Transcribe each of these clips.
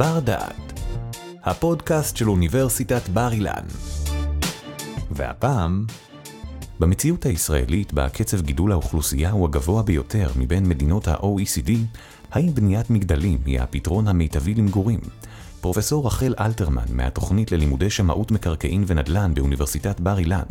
בר דעת, הפודקאסט של אוניברסיטת בר אילן. והפעם, במציאות הישראלית בה קצב גידול האוכלוסייה הוא הגבוה ביותר מבין מדינות ה-OECD, האם בניית מגדלים היא הפתרון המיטבי למגורים? פרופסור רחל אלתרמן מהתוכנית ללימודי שמאות מקרקעין ונדל"ן באוניברסיטת בר אילן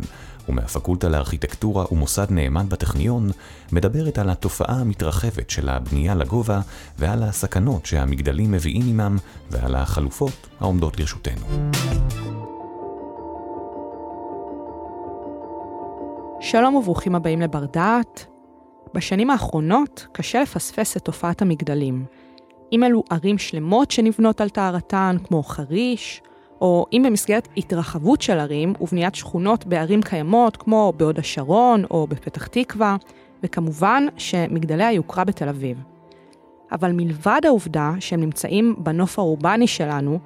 ומהפקולטה לארכיטקטורה ומוסד נאמן בטכניון מדברת על התופעה המתרחבת של הבנייה לגובה ועל הסכנות שהמגדלים מביאים עמם ועל החלופות העומדות לרשותנו. שלום וברוכים הבאים לבר דעת. בשנים האחרונות קשה לפספס את תופעת המגדלים. אם אלו ערים שלמות שנבנות על טהרתן, כמו חריש, או אם במסגרת התרחבות של ערים ובניית שכונות בערים קיימות, כמו בהוד השרון או בפתח תקווה, וכמובן שמגדלי היוקרה בתל אביב. אבל מלבד העובדה שהם נמצאים בנוף האורבני שלנו,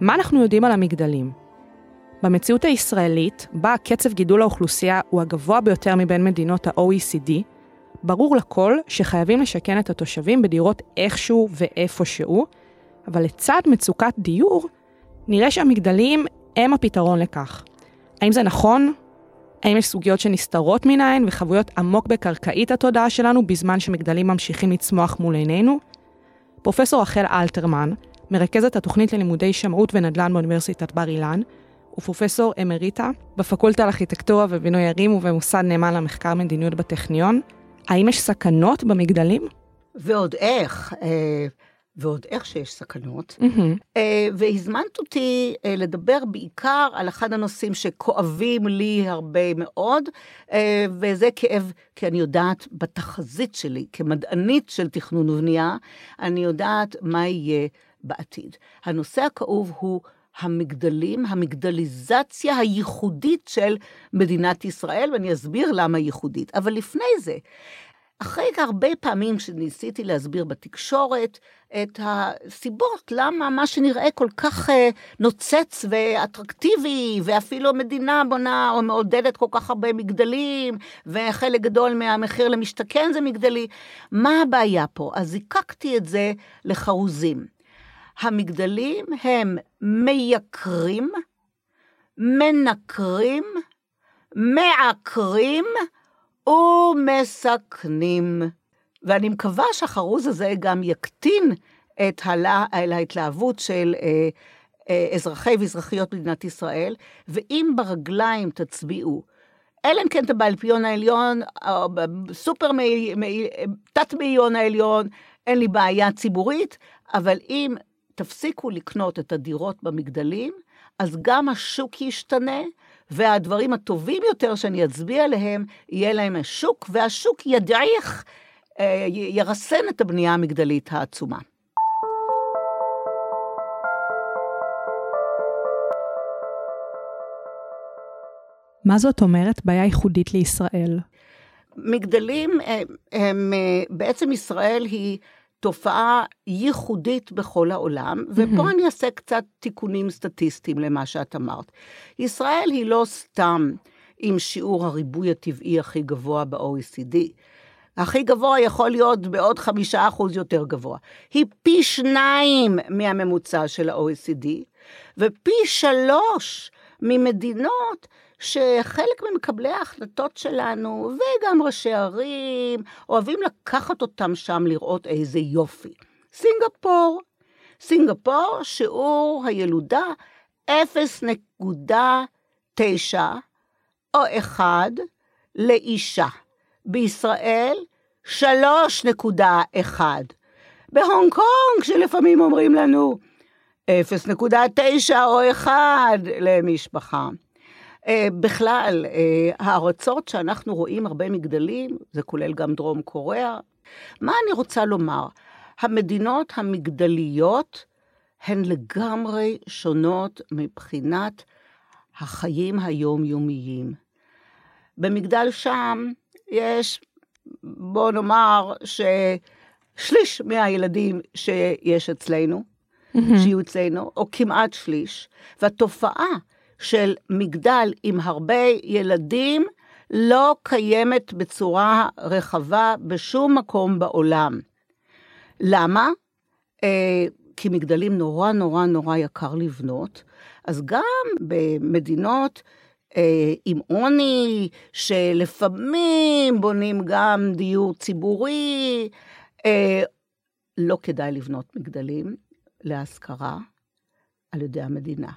מה אנחנו יודעים על המגדלים? במציאות הישראלית, בה קצב גידול האוכלוסייה הוא הגבוה ביותר מבין מדינות ה-OECD, ברור לכל שחייבים לשכן את התושבים בדירות איכשהו ואיפשהו, אבל לצד מצוקת דיור, נראה שהמגדלים הם הפתרון לכך. האם זה נכון? האם יש סוגיות שנסתרות מן העין וחבויות עמוק בקרקעית התודעה שלנו בזמן שמגדלים ממשיכים לצמוח מול עינינו? פרופסור רחל אלתרמן, מרכזת התוכנית ללימודי שמאות ונדל"ן באוניברסיטת בר אילן, ופרופסור אמריטה בפקולטה לארכיטקטורה ובינוי ערים ובמוסד נאמן למחקר מדיניות בטכניון, האם יש סכנות במגדלים? ועוד איך, אה, ועוד איך שיש סכנות. Mm-hmm. והזמנת אותי אה, לדבר בעיקר על אחד הנושאים שכואבים לי הרבה מאוד, וזה כאב, כי אני יודעת בתחזית שלי, כמדענית של תכנון ובנייה, אני יודעת מה יהיה בעתיד. הנושא הכאוב הוא המגדלים, המגדליזציה הייחודית של מדינת ישראל, ואני אסביר למה ייחודית. אבל לפני זה, אחרי הרבה פעמים שניסיתי להסביר בתקשורת את הסיבות למה מה שנראה כל כך uh, נוצץ ואטרקטיבי, ואפילו מדינה בונה או מעודדת כל כך הרבה מגדלים, וחלק גדול מהמחיר למשתכן זה מגדלי, מה הבעיה פה? אז זיקקתי את זה לחרוזים. המגדלים הם מייקרים, מנקרים, מעקרים ומסכנים. ואני מקווה שהחרוז הזה גם יקטין את ההתלהבות של אה, אה, אזרחי ואזרחיות מדינת ישראל, ואם ברגליים תצביעו, אלא אם כן אתה באלפיון העליון, או בסופר תת מאיון העליון, אין לי בעיה ציבורית, אבל אם תפסיקו לקנות את הדירות במגדלים, אז גם השוק ישתנה, והדברים הטובים יותר שאני אצביע עליהם, יהיה להם השוק, והשוק ידעיך, אה, ירסן את הבנייה המגדלית העצומה. מה זאת אומרת בעיה ייחודית לישראל? מגדלים, הם, הם, אה, בעצם ישראל היא תופעה ייחודית בכל העולם, mm-hmm. ופה אני אעשה קצת תיקונים סטטיסטיים למה שאת אמרת. ישראל היא לא סתם עם שיעור הריבוי הטבעי הכי גבוה ב-OECD. הכי גבוה יכול להיות בעוד חמישה אחוז יותר גבוה. היא פי שניים מהממוצע של ה-OECD, ופי שלוש ממדינות שחלק ממקבלי ההחלטות שלנו, וגם ראשי ערים, אוהבים לקחת אותם שם לראות איזה יופי. סינגפור, סינגפור, שיעור הילודה 0.9 או 1 לאישה. בישראל 3.1. בהונג קונג, שלפעמים אומרים לנו 0.9 או 1 למשפחה. אה, בכלל, אה, הארצות שאנחנו רואים הרבה מגדלים, זה כולל גם דרום קוריאה. מה אני רוצה לומר? המדינות המגדליות הן לגמרי שונות מבחינת החיים היומיומיים. במגדל שם יש, בוא נאמר, ששליש מהילדים שיש אצלנו, mm-hmm. שיהיו אצלנו, או כמעט שליש, והתופעה של מגדל עם הרבה ילדים לא קיימת בצורה רחבה בשום מקום בעולם. למה? אה, כי מגדלים נורא נורא נורא יקר לבנות, אז גם במדינות אה, עם עוני, שלפעמים בונים גם דיור ציבורי, אה, לא כדאי לבנות מגדלים להשכרה על ידי המדינה.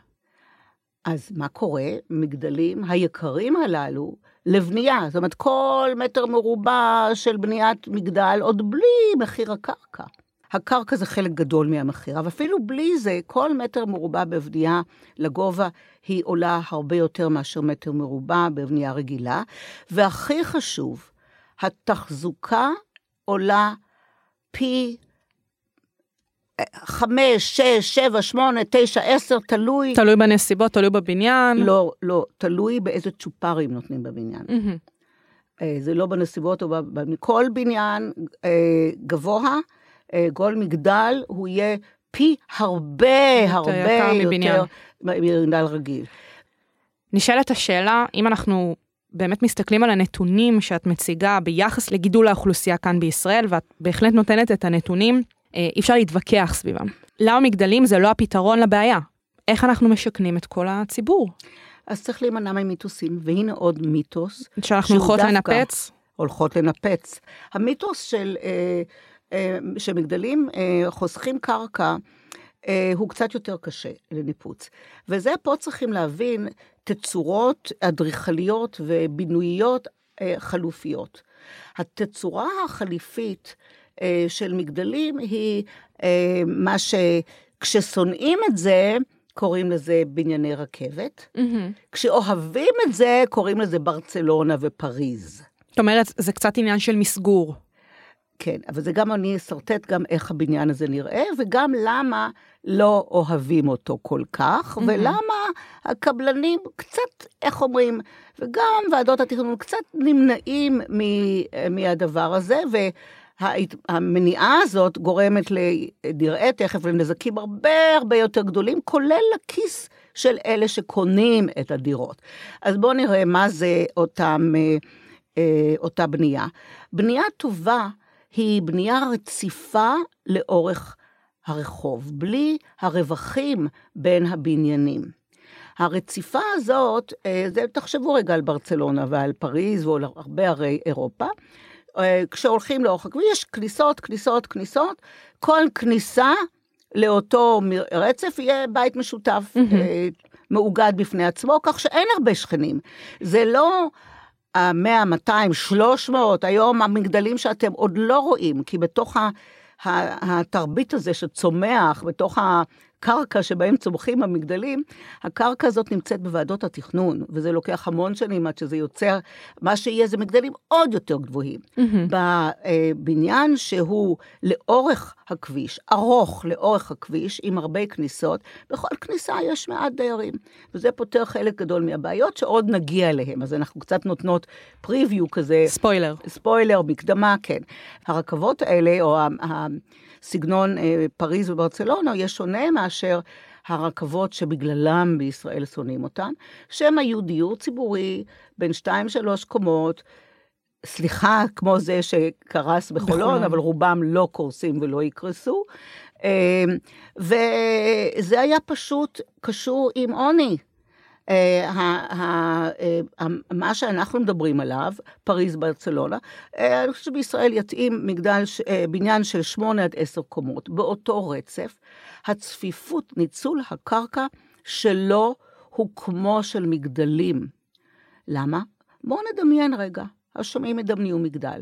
אז מה קורה? מגדלים היקרים הללו לבנייה, זאת אומרת כל מטר מרובע של בניית מגדל עוד בלי מחיר הקרקע. הקרקע זה חלק גדול מהמחיר, אבל אפילו בלי זה, כל מטר מרובע בבנייה לגובה היא עולה הרבה יותר מאשר מטר מרובע בבנייה רגילה. והכי חשוב, התחזוקה עולה פי חמש, שש, שבע, שמונה, תשע, עשר, תלוי. תלוי בנסיבות, תלוי בבניין. לא, לא, תלוי באיזה צ'ופרים נותנים בבניין. Mm-hmm. זה לא בנסיבות או בכל בניין אה, גבוה, כל אה, מגדל הוא יהיה פי הרבה, הרבה יותר מבניין רגיל. נשאלת השאלה, אם אנחנו באמת מסתכלים על הנתונים שאת מציגה ביחס לגידול האוכלוסייה כאן בישראל, ואת בהחלט נותנת את הנתונים, אה, אי אפשר להתווכח סביבם. למה מגדלים זה לא הפתרון לבעיה? איך אנחנו משכנים את כל הציבור? אז צריך להימנע ממיתוסים, והנה עוד מיתוס. שאנחנו הולכות לנפץ? הולכות לנפץ. המיתוס של, אה, אה, שמגדלים אה, חוסכים קרקע, אה, הוא קצת יותר קשה לניפוץ. וזה פה צריכים להבין תצורות אדריכליות ובינוייות אה, חלופיות. התצורה החליפית אה, של מגדלים היא אה, מה שכששונאים את זה, קוראים לזה בנייני רכבת. Mm-hmm. כשאוהבים את זה, קוראים לזה ברצלונה ופריז. זאת אומרת, זה קצת עניין של מסגור. כן, אבל זה גם, אני אשרטט גם איך הבניין הזה נראה, וגם למה לא אוהבים אותו כל כך, mm-hmm. ולמה הקבלנים קצת, איך אומרים, וגם ועדות התכנון קצת נמנעים מהדבר הזה, והמניעה הזאת גורמת, נראה תכף, לנזקים הרבה הרבה יותר גדולים, כולל לכיס של אלה שקונים את הדירות. אז בואו נראה מה זה אותם, אה, אה, אותה בנייה. בנייה טובה, היא בנייה רציפה לאורך הרחוב, בלי הרווחים בין הבניינים. הרציפה הזאת, אה, זה, תחשבו רגע על ברצלונה ועל פריז ועל הרבה ערי אירופה, כשהולכים לאורך הכביש, יש כניסות, כניסות, כניסות, כל כניסה לאותו רצף יהיה בית משותף, mm-hmm. מאוגד בפני עצמו, כך שאין הרבה שכנים. זה לא ה-100, 200, 300, היום המגדלים שאתם עוד לא רואים, כי בתוך התרבית הזה שצומח, בתוך הקרקע שבהם צומחים המגדלים, הקרקע הזאת נמצאת בוועדות התכנון, וזה לוקח המון שנים עד שזה יוצר, מה שיהיה זה מגדלים עוד יותר גבוהים. Mm-hmm. בבניין שהוא לאורך הכביש, ארוך לאורך הכביש, עם הרבה כניסות, בכל כניסה יש מעט דיירים, וזה פותר חלק גדול מהבעיות שעוד נגיע אליהם, אז אנחנו קצת נותנות פריוויו כזה. ספוילר. ספוילר, מקדמה, כן. הרכבות האלה, או סגנון אה, פריז וברצלונה יהיה שונה מאשר הרכבות שבגללם בישראל שונאים אותן, שהם היו דיור ציבורי בין שתיים שלוש קומות, סליחה, כמו זה שקרס בחולון, בחולון, אבל רובם לא קורסים ולא יקרסו. אה, וזה היה פשוט קשור עם עוני. אה, אה, מה שאנחנו מדברים עליו, פריז, ברצלונה, אה, אני חושבת שבישראל יתאים מגדל, בניין של שמונה עד עשר קומות, באותו רצף. הצפיפות, ניצול הקרקע שלו הוא כמו של מגדלים. למה? בואו נדמיין רגע, השומעים ידמיינו מגדל.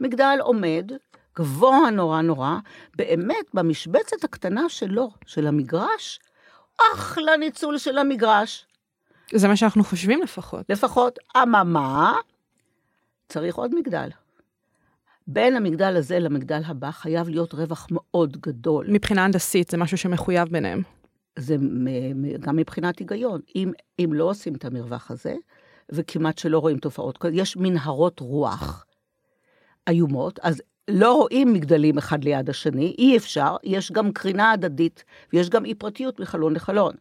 מגדל עומד, גבוה נורא נורא, באמת במשבצת הקטנה שלו, של המגרש, אחלה ניצול של המגרש. זה מה שאנחנו חושבים לפחות. לפחות. אממה, צריך עוד מגדל. בין המגדל הזה למגדל הבא חייב להיות רווח מאוד גדול. מבחינה הנדסית זה משהו שמחויב ביניהם. זה גם מבחינת היגיון. אם, אם לא עושים את המרווח הזה, וכמעט שלא רואים תופעות יש מנהרות רוח איומות, אז לא רואים מגדלים אחד ליד השני, אי אפשר, יש גם קרינה הדדית, ויש גם אי פרטיות מחלון לחלון.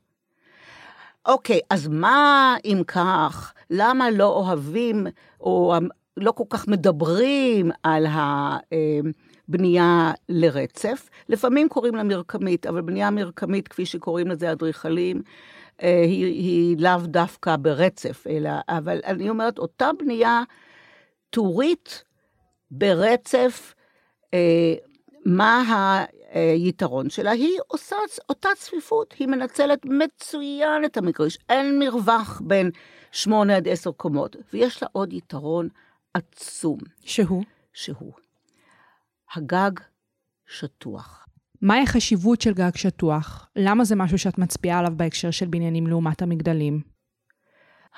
אוקיי, אז מה אם כך? למה לא אוהבים, או לא כל כך מדברים על בנייה לרצף. לפעמים קוראים לה מרקמית, אבל בנייה מרקמית, כפי שקוראים לזה אדריכלים, אה, היא, היא לאו דווקא ברצף, אלא, אבל אני אומרת, אותה בנייה טורית ברצף, אה, מה היתרון שלה? היא עושה אותה צפיפות, היא מנצלת מצוין את המגרש, אין מרווח בין שמונה עד עשר קומות, ויש לה עוד יתרון עצום. שהוא? שהוא. הגג שטוח. מהי החשיבות של גג שטוח? למה זה משהו שאת מצביעה עליו בהקשר של בניינים לעומת המגדלים?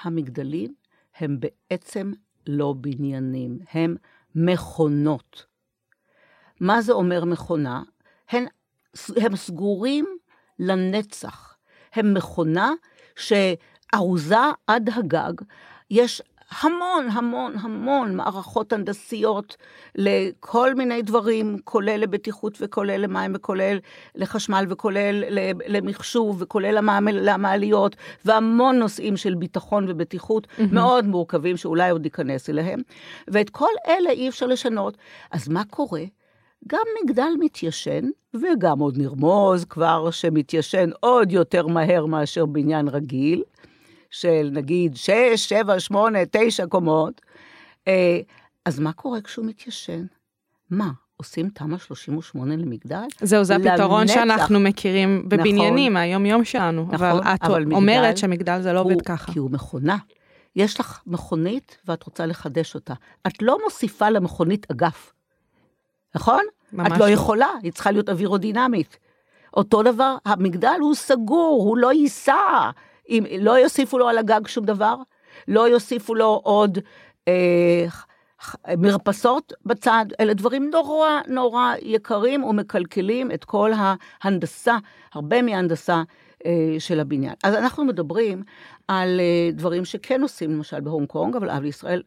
המגדלים הם בעצם לא בניינים, הם מכונות. מה זה אומר מכונה? הם, הם סגורים לנצח. הם מכונה שארוזה עד הגג. יש המון, המון, המון מערכות הנדסיות לכל מיני דברים, כולל לבטיחות וכולל למים וכולל לחשמל וכולל למחשוב וכולל למעליות, והמון נושאים של ביטחון ובטיחות mm-hmm. מאוד מורכבים שאולי עוד ניכנס אליהם. ואת כל אלה אי אפשר לשנות. אז מה קורה? גם מגדל מתיישן, וגם עוד נרמוז כבר שמתיישן עוד יותר מהר מאשר בניין רגיל. של נגיד 6, 7, 8, 9 קומות, אה, אז מה קורה כשהוא מתיישן? מה, עושים תמ"א 38 למגדל? זהו, זה הפתרון לנצח. שאנחנו מכירים בבניינים, נכון, מהיום-יום שלנו. נכון, אבל את אבל אומרת מגדל, שמגדל זה לא עובד ככה. כי הוא מכונה. יש לך מכונית ואת רוצה לחדש אותה. את לא מוסיפה למכונית אגף, נכון? ממש את לא יכולה, היא צריכה להיות אווירודינמית. אותו דבר, המגדל הוא סגור, הוא לא ייסע. אם לא יוסיפו לו על הגג שום דבר, לא יוסיפו לו עוד אה, מרפסות בצד, אלה דברים נורא נורא יקרים ומקלקלים את כל ההנדסה, הרבה מההנדסה אה, של הבניין. אז אנחנו מדברים על אה, דברים שכן עושים למשל בהונג קונג, אבל אב לישראל,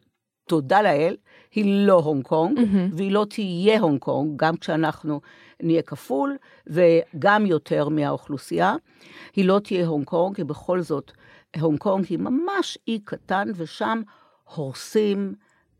תודה לאל, היא לא הונג קונג, mm-hmm. והיא לא תהיה הונג קונג, גם כשאנחנו נהיה כפול, וגם יותר מהאוכלוסייה. היא לא תהיה הונג קונג, כי בכל זאת, הונג קונג היא ממש אי קטן, ושם הורסים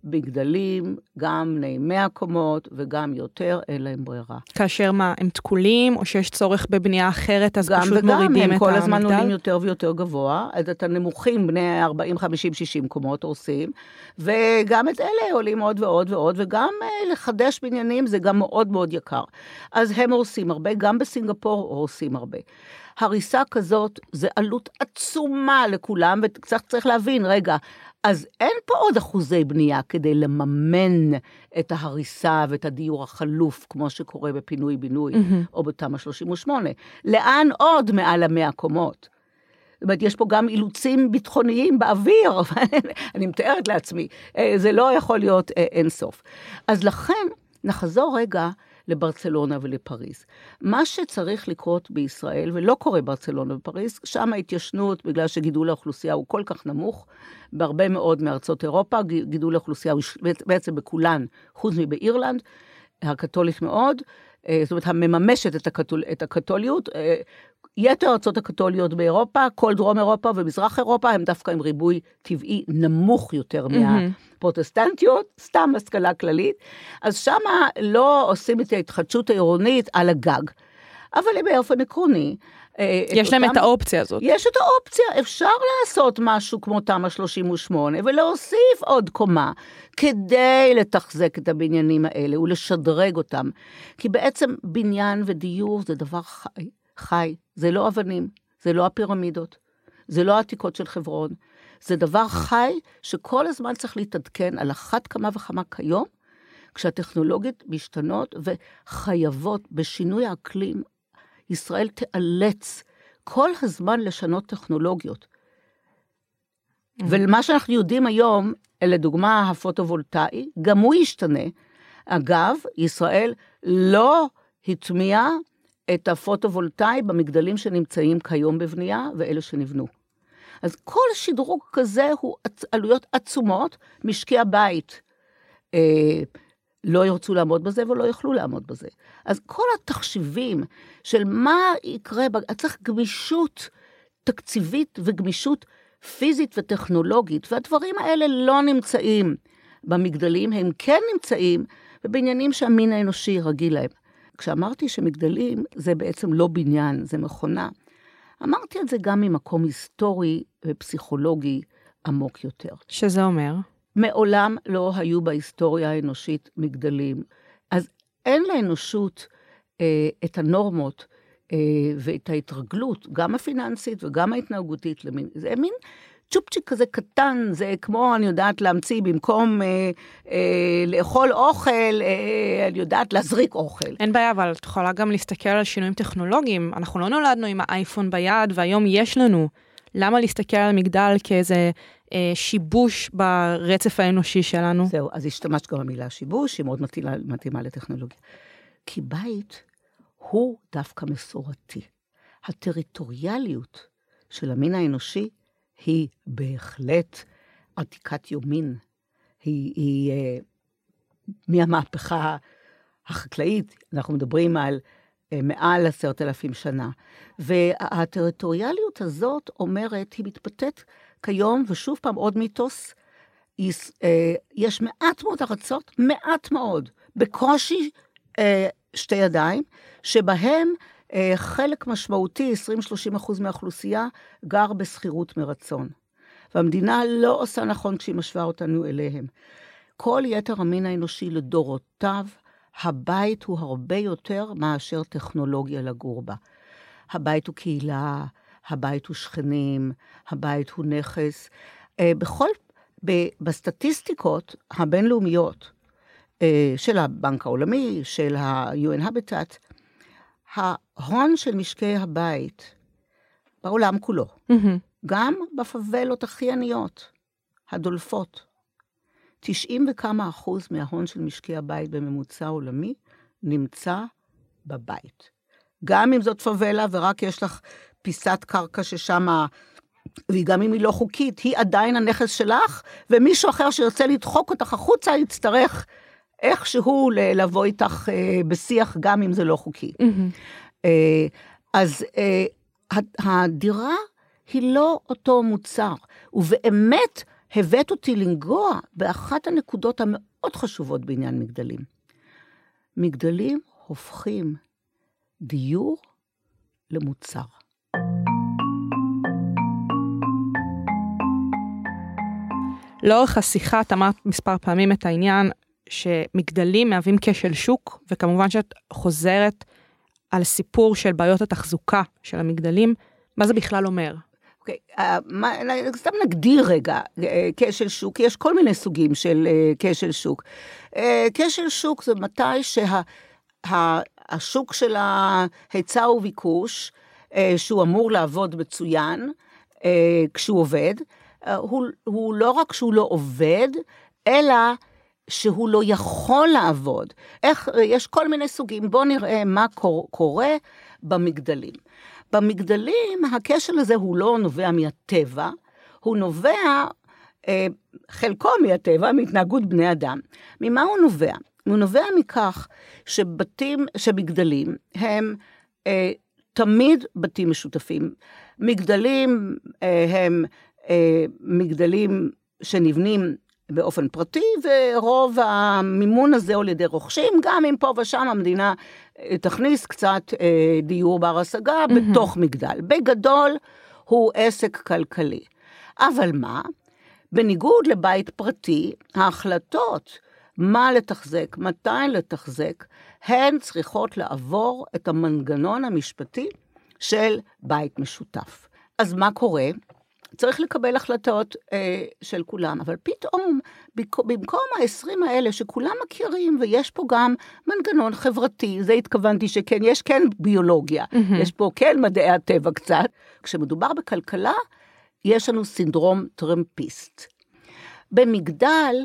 מגדלים, גם בני 100 קומות וגם יותר, אין להם ברירה. כאשר מה, הם תקולים, או שיש צורך בבנייה אחרת, אז פשוט וגם, מורידים את המגדל? גם וגם, הם כל הזמן עולים יותר ויותר גבוה, אז את הנמוכים, בני 40, 50, 60 קומות הורסים, וגם את אלה עולים עוד ועוד ועוד, וגם אה, לחדש בניינים זה גם מאוד מאוד יקר. אז הם הורסים הרבה, גם בסינגפור הורסים הרבה. הריסה כזאת זה עלות עצומה לכולם, וקצת צריך להבין, רגע, אז אין פה עוד אחוזי בנייה כדי לממן את ההריסה ואת הדיור החלוף, כמו שקורה בפינוי-בינוי mm-hmm. או בתמ"א 38. לאן עוד מעל המאה קומות? זאת אומרת, יש פה גם אילוצים ביטחוניים באוויר, אני מתארת לעצמי, אה, זה לא יכול להיות אה, אינסוף. אז לכן, נחזור רגע לברצלונה ולפריז. מה שצריך לקרות בישראל, ולא קורה ברצלונה ופריז, שם ההתיישנות, בגלל שגידול האוכלוסייה הוא כל כך נמוך, בהרבה מאוד מארצות אירופה, גידול האוכלוסייה הוא בעצם בכולן, חוץ מבאירלנד, הקתולית מאוד, אה, זאת אומרת, המממשת את, הקתול, את הקתוליות. אה, יתר ארצות הקתוליות באירופה, כל דרום אירופה ומזרח אירופה, הם דווקא עם ריבוי טבעי נמוך יותר mm-hmm. מהפרוטסטנטיות, סתם השכלה כללית. אז שמה לא עושים את ההתחדשות העירונית על הגג. אבל באופן עקרוני, אה, יש להם את האופציה הזאת. יש את האופציה, אפשר לעשות משהו כמו תמ"א 38 ולהוסיף עוד קומה כדי לתחזק את הבניינים האלה ולשדרג אותם. כי בעצם בניין ודיור זה דבר חי, חי, זה לא אבנים, זה לא הפירמידות, זה לא העתיקות של חברון, זה דבר חי שכל הזמן צריך להתעדכן על אחת כמה וכמה כיום, כשהטכנולוגיות משתנות וחייבות בשינוי האקלים ישראל תיאלץ כל הזמן לשנות טכנולוגיות. Mm-hmm. ומה שאנחנו יודעים היום, לדוגמה הפוטו-וולטאי, גם הוא ישתנה. אגב, ישראל לא הטמיעה את הפוטו-וולטאי במגדלים שנמצאים כיום בבנייה ואלה שנבנו. אז כל שדרוג כזה הוא עלויות עצומות, משקי הבית. אה, לא ירצו לעמוד בזה ולא יוכלו לעמוד בזה. אז כל התחשיבים של מה יקרה, צריך גמישות תקציבית וגמישות פיזית וטכנולוגית, והדברים האלה לא נמצאים במגדלים, הם כן נמצאים ובעניינים שהמין האנושי רגיל להם. כשאמרתי שמגדלים זה בעצם לא בניין, זה מכונה, אמרתי את זה גם ממקום היסטורי ופסיכולוגי עמוק יותר. שזה אומר? מעולם לא היו בהיסטוריה האנושית מגדלים. אז אין לאנושות אה, את הנורמות אה, ואת ההתרגלות, גם הפיננסית וגם ההתנהגותית למין. זה מין צ'ופצ'יק כזה קטן, זה כמו, אני יודעת, להמציא במקום אה, אה, לאכול אוכל, אה, אני יודעת, להזריק אוכל. אין בעיה, אבל את יכולה גם להסתכל על שינויים טכנולוגיים. אנחנו לא נולדנו עם האייפון ביד, והיום יש לנו. למה להסתכל על מגדל כאיזה אה, שיבוש ברצף האנושי שלנו? זהו, אז השתמשת גם במילה שיבוש, היא מאוד מתאימה, מתאימה לטכנולוגיה. כי בית הוא דווקא מסורתי. הטריטוריאליות של המין האנושי היא בהחלט עתיקת יומין. היא, היא אה, מהמהפכה החקלאית, אנחנו מדברים על אה, מעל עשרת אלפים שנה. והטריטוריאליות הזאת אומרת, היא מתבטאת כיום, ושוב פעם עוד מיתוס, אה, יש מעט מאוד ארצות, מעט מאוד, בקושי אה, שתי ידיים, שבהם חלק משמעותי, 20-30 אחוז מהאוכלוסייה, גר בשכירות מרצון. והמדינה לא עושה נכון כשהיא משווה אותנו אליהם. כל יתר המין האנושי לדורותיו הבית הוא הרבה יותר מאשר טכנולוגיה לגור בה. הבית הוא קהילה, הבית הוא שכנים, הבית הוא נכס. אה, בכל, בסטטיסטיקות הבינלאומיות אה, של הבנק העולמי, של ה-UN Habitat, ההון של משקי הבית בעולם כולו, mm-hmm. גם בפאבלות הכי עניות, הדולפות, 90 וכמה אחוז מההון של משקי הבית בממוצע עולמי נמצא בבית. גם אם זאת פאבלה ורק יש לך פיסת קרקע ששם, וגם אם היא לא חוקית, היא עדיין הנכס שלך, ומישהו אחר שירצה לדחוק אותך החוצה יצטרך איכשהו לבוא איתך אה, בשיח, גם אם זה לא חוקי. Mm-hmm. אה, אז אה, הדירה היא לא אותו מוצר, ובאמת, הבאת אותי לנגוע באחת הנקודות המאוד חשובות בעניין מגדלים. מגדלים הופכים דיור למוצר. לאורך השיחה את אמרת מספר פעמים את העניין שמגדלים מהווים כשל שוק, וכמובן שאת חוזרת על סיפור של בעיות התחזוקה של המגדלים. מה זה בכלל אומר? אוקיי, okay, סתם נגדיר רגע אה, כשל שוק, יש כל מיני סוגים של אה, כשל שוק. אה, כשל שוק זה מתי שהשוק של ההיצע וביקוש, שהוא אמור לעבוד מצוין כשהוא עובד, הוא, הוא לא רק שהוא לא עובד, אלא שהוא לא יכול לעבוד. איך, יש כל מיני סוגים, בואו נראה מה קור, קורה במגדלים. במגדלים הכשל הזה הוא לא נובע מהטבע, הוא נובע, אה, חלקו מהטבע, מהתנהגות בני אדם. ממה הוא נובע? הוא נובע מכך שבתים, שמגדלים הם אה, תמיד בתים משותפים. מגדלים אה, הם אה, מגדלים שנבנים באופן פרטי, ורוב המימון הזה הוא על ידי רוכשים, גם אם פה ושם המדינה אה, תכניס קצת אה, דיור בר השגה mm-hmm. בתוך מגדל. בגדול, הוא עסק כלכלי. אבל מה? בניגוד לבית פרטי, ההחלטות מה לתחזק, מתי לתחזק, הן צריכות לעבור את המנגנון המשפטי של בית משותף. אז מה קורה? צריך לקבל החלטות אה, של כולם, אבל פתאום, במקום ה-20 האלה שכולם מכירים, ויש פה גם מנגנון חברתי, זה התכוונתי שכן, יש כן ביולוגיה, mm-hmm. יש פה כן מדעי הטבע קצת. כשמדובר בכלכלה, יש לנו סינדרום טרמפיסט. במגדל,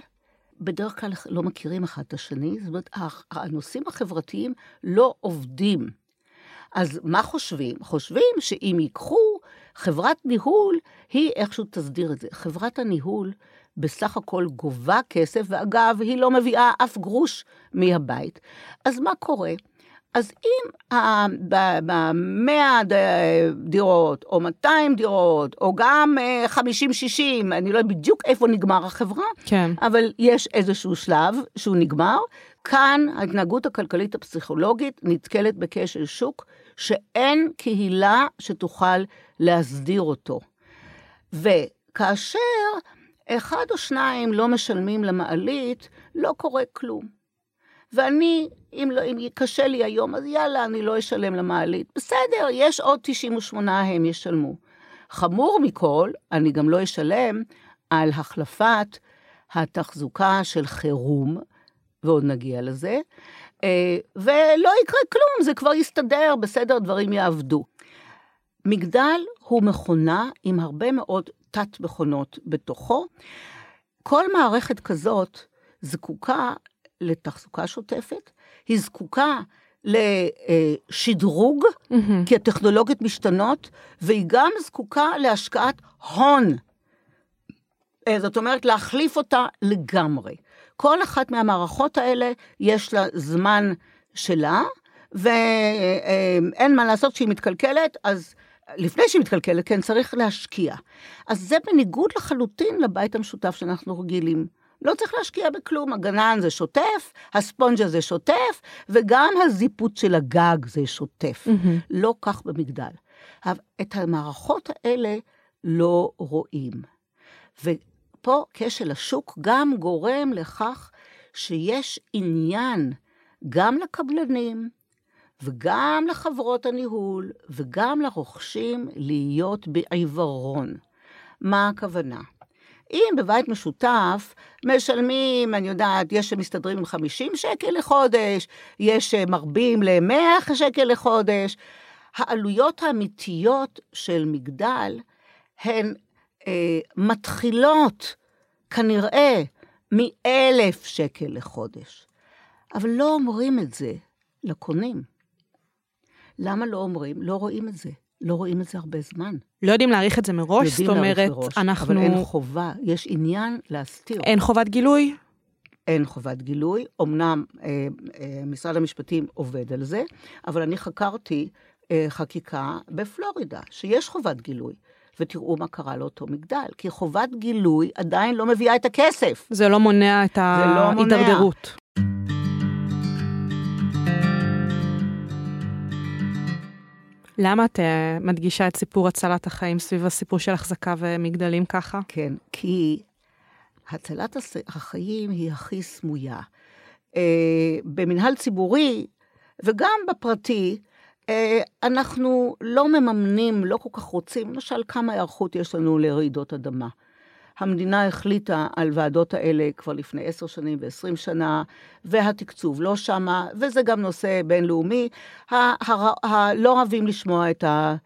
בדרך כלל לא מכירים אחד את השני, זאת אומרת, הנושאים החברתיים לא עובדים. אז מה חושבים? חושבים שאם ייקחו חברת ניהול, היא איכשהו תסדיר את זה. חברת הניהול בסך הכל גובה כסף, ואגב, היא לא מביאה אף גרוש מהבית. אז מה קורה? אז אם ב-100 דירות, או 200 דירות, או גם 50-60, אני לא יודעת בדיוק איפה נגמר החברה, כן. אבל יש איזשהו שלב שהוא נגמר, כאן ההתנהגות הכלכלית הפסיכולוגית נתקלת בכשל שוק, שאין קהילה שתוכל להסדיר אותו. וכאשר אחד או שניים לא משלמים למעלית, לא קורה כלום. ואני, אם, לא, אם קשה לי היום, אז יאללה, אני לא אשלם למעלית. בסדר, יש עוד 98, הם ישלמו. חמור מכל, אני גם לא אשלם על החלפת התחזוקה של חירום, ועוד נגיע לזה, אה, ולא יקרה כלום, זה כבר יסתדר, בסדר, דברים יעבדו. מגדל הוא מכונה עם הרבה מאוד תת-מכונות בתוכו. כל מערכת כזאת זקוקה לתחזוקה שוטפת, היא זקוקה לשדרוג, mm-hmm. כי הטכנולוגיות משתנות, והיא גם זקוקה להשקעת הון. אה, זאת אומרת, להחליף אותה לגמרי. כל אחת מהמערכות האלה יש לה זמן שלה, ואין מה לעשות כשהיא מתקלקלת, אז לפני שהיא מתקלקלת, כן, צריך להשקיע. אז זה בניגוד לחלוטין לבית המשותף שאנחנו רגילים. לא צריך להשקיע בכלום, הגנן זה שוטף, הספונג'ה זה שוטף, וגם הזיפוט של הגג זה שוטף. Mm-hmm. לא כך במגדל. את המערכות האלה לא רואים. ופה כשל השוק גם גורם לכך שיש עניין גם לקבלנים, וגם לחברות הניהול, וגם לרוכשים להיות בעיוורון. מה הכוונה? אם בבית משותף משלמים, אני יודעת, יש שמסתדרים עם 50 שקל לחודש, יש שמרבים ל-100 שקל לחודש, העלויות האמיתיות של מגדל הן אה, מתחילות כנראה מאלף שקל לחודש. אבל לא אומרים את זה לקונים. למה לא אומרים? לא רואים את זה. לא רואים את זה הרבה זמן. לא יודעים להעריך את זה מראש, זאת אומרת, מראש, אנחנו... אבל אין חובה, יש עניין להסתיר. אין חובת גילוי? אין חובת גילוי. אמנם אה, אה, משרד המשפטים עובד על זה, אבל אני חקרתי אה, חקיקה בפלורידה, שיש חובת גילוי. ותראו מה קרה לאותו מגדל, כי חובת גילוי עדיין לא מביאה את הכסף. זה לא מונע את ההידרדרות. למה את אה, מדגישה את סיפור הצלת החיים סביב הסיפור של החזקה ומגדלים ככה? כן, כי הצלת החיים היא הכי סמויה. אה, במנהל ציבורי וגם בפרטי, אה, אנחנו לא מממנים, לא כל כך רוצים, למשל כמה היערכות יש לנו לרעידות אדמה. המדינה החליטה על ועדות האלה כבר לפני עשר שנים ועשרים שנה, והתקצוב לא שמה, וזה גם נושא בינלאומי. לא אוהבים לשמוע את, ה,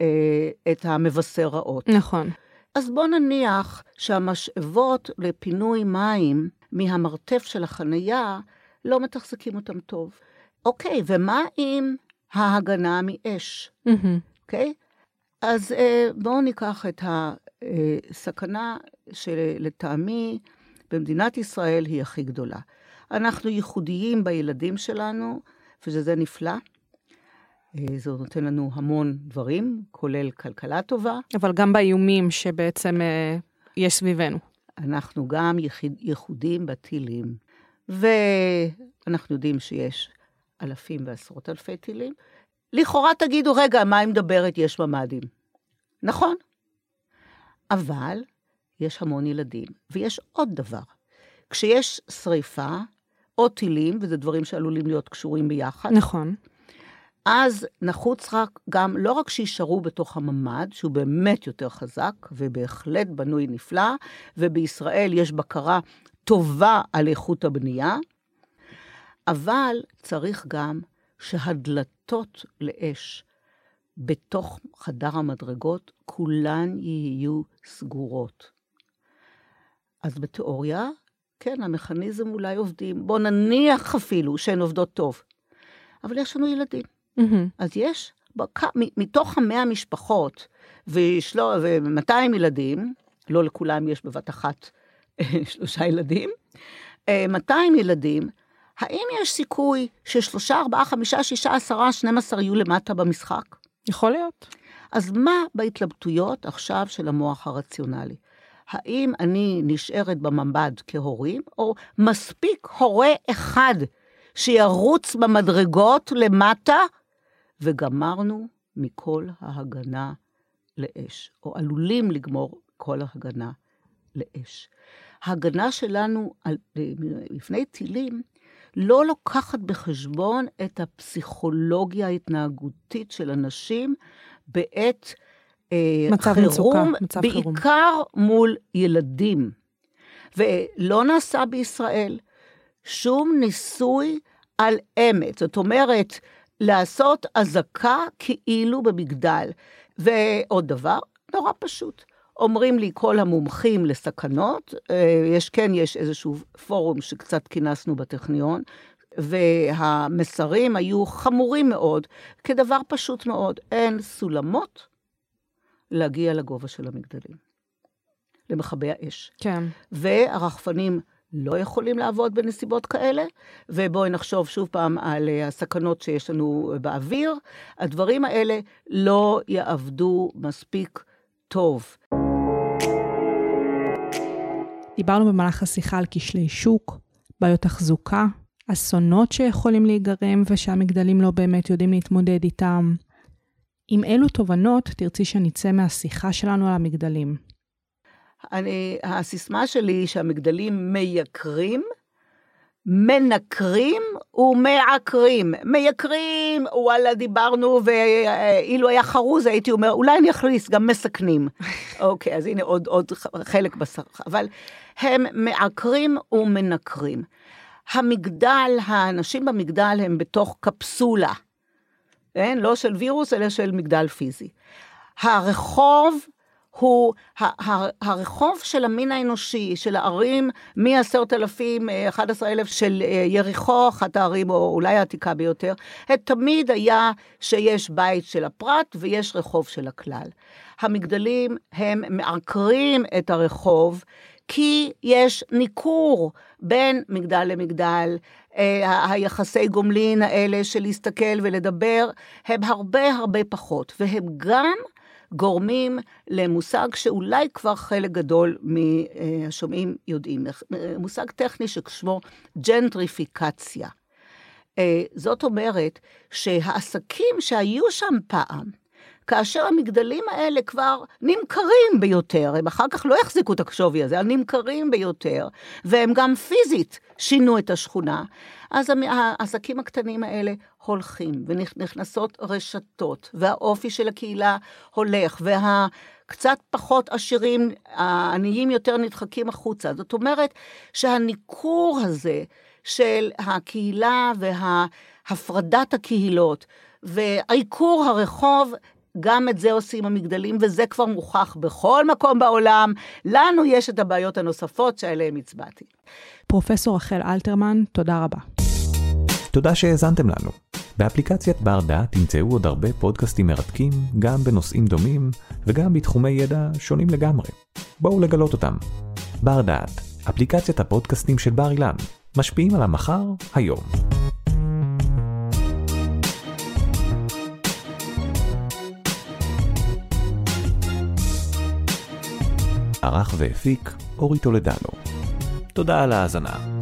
אה, את המבשר רעות. נכון. אז בוא נניח שהמשאבות לפינוי מים מהמרתף של החנייה, לא מתחזקים אותם טוב. אוקיי, ומה עם ההגנה מאש? אוקיי? אז אה, בואו ניקח את הסכנה שלטעמי במדינת ישראל היא הכי גדולה. אנחנו ייחודיים בילדים שלנו, ושזה נפלא. אה, זה נותן לנו המון דברים, כולל כלכלה טובה. אבל גם באיומים שבעצם אה, יש סביבנו. אנחנו גם יחיד, ייחודים בטילים. ואנחנו יודעים שיש אלפים ועשרות אלפי טילים. לכאורה תגידו, רגע, מה היא מדברת? יש ממ"דים. נכון. אבל יש המון ילדים. ויש עוד דבר, כשיש שריפה, או טילים, וזה דברים שעלולים להיות קשורים ביחד. נכון. אז נחוץ רק גם, לא רק שיישארו בתוך הממ"ד, שהוא באמת יותר חזק, ובהחלט בנוי נפלא, ובישראל יש בקרה טובה על איכות הבנייה, אבל צריך גם שהדלתות לאש בתוך חדר המדרגות, כולן יהיו סגורות. אז בתיאוריה, כן, המכניזם אולי עובדים. בוא נניח אפילו שהן עובדות טוב. אבל יש לנו ילדים. Mm-hmm. אז יש. מתוך המאה משפחות ו-200 ילדים, לא לכולם יש בבת אחת שלושה ילדים, 200 אה, ילדים, האם יש סיכוי ששלושה, ארבעה, חמישה, שישה, עשרה, שנים עשר יהיו למטה במשחק? יכול להיות. אז מה בהתלבטויות עכשיו של המוח הרציונלי? האם אני נשארת בממ"ד כהורים, או מספיק הורה אחד שירוץ במדרגות למטה, וגמרנו מכל ההגנה לאש, או עלולים לגמור כל ההגנה לאש. ההגנה שלנו על, לפני טילים לא לוקחת בחשבון את הפסיכולוגיה ההתנהגותית של אנשים בעת מצב חירום, מצוקה, מצב בעיקר חירום. מול ילדים. ולא נעשה בישראל שום ניסוי על אמת. זאת אומרת, לעשות אזעקה כאילו במגדל. ועוד דבר, נורא פשוט. אומרים לי כל המומחים לסכנות, אה, יש, כן, יש איזשהו פורום שקצת כינסנו בטכניון, והמסרים היו חמורים מאוד, כדבר פשוט מאוד, אין סולמות להגיע לגובה של המגדלים, למכבי האש. כן. והרחפנים לא יכולים לעבוד בנסיבות כאלה, ובואי נחשוב שוב פעם על אה, הסכנות שיש לנו באוויר. הדברים האלה לא יעבדו מספיק טוב. דיברנו במהלך השיחה על כשלי שוק, בעיות תחזוקה, אסונות שיכולים להיגרם ושהמגדלים לא באמת יודעים להתמודד איתם. עם אילו תובנות תרצי שנצא מהשיחה שלנו על המגדלים? אני, הסיסמה שלי היא שהמגדלים מייקרים, מנקרים ומעקרים. מייקרים, וואלה, דיברנו, ואילו היה חרוז הייתי אומר, אולי אני אכניס גם מסכנים. אוקיי, אז הנה עוד, עוד חלק בשר. אבל הם מעקרים ומנקרים. המגדל, האנשים במגדל הם בתוך קפסולה. כן? לא של וירוס, אלא של מגדל פיזי. הרחוב הוא הרחוב של המין האנושי, של הערים מ-10,000, 11,000 של אה, יריחו, אחת הערים, או אולי העתיקה ביותר, תמיד היה שיש בית של הפרט ויש רחוב של הכלל. המגדלים הם מעקרים את הרחוב, כי יש ניכור בין מגדל למגדל, אה, היחסי גומלין האלה של להסתכל ולדבר, הם הרבה הרבה פחות, והם גם גורמים למושג שאולי כבר חלק גדול מהשומעים יודעים, מושג טכני ששמו ג'נטריפיקציה. אה, זאת אומרת שהעסקים שהיו שם פעם, כאשר המגדלים האלה כבר נמכרים ביותר, הם אחר כך לא יחזיקו את השווי הזה, הם נמכרים ביותר, והם גם פיזית שינו את השכונה, אז העסקים הקטנים האלה הולכים, ונכנסות רשתות, והאופי של הקהילה הולך, והקצת פחות עשירים, העניים יותר נדחקים החוצה. זאת אומרת שהניכור הזה של הקהילה והפרדת הקהילות, ועיקור הרחוב גם את זה עושים המגדלים, וזה כבר מוכח בכל מקום בעולם. לנו יש את הבעיות הנוספות שעליהן הצבעתי. פרופסור רחל אלתרמן, תודה רבה. תודה שהאזנתם לנו. באפליקציית בר דעת תמצאו עוד הרבה פודקאסטים מרתקים, גם בנושאים דומים, וגם בתחומי ידע שונים לגמרי. בואו לגלות אותם. בר דעת, אפליקציית הפודקאסטים של בר אילן, משפיעים על המחר, היום. ערך והפיק אורי טולדנו. תודה על ההאזנה.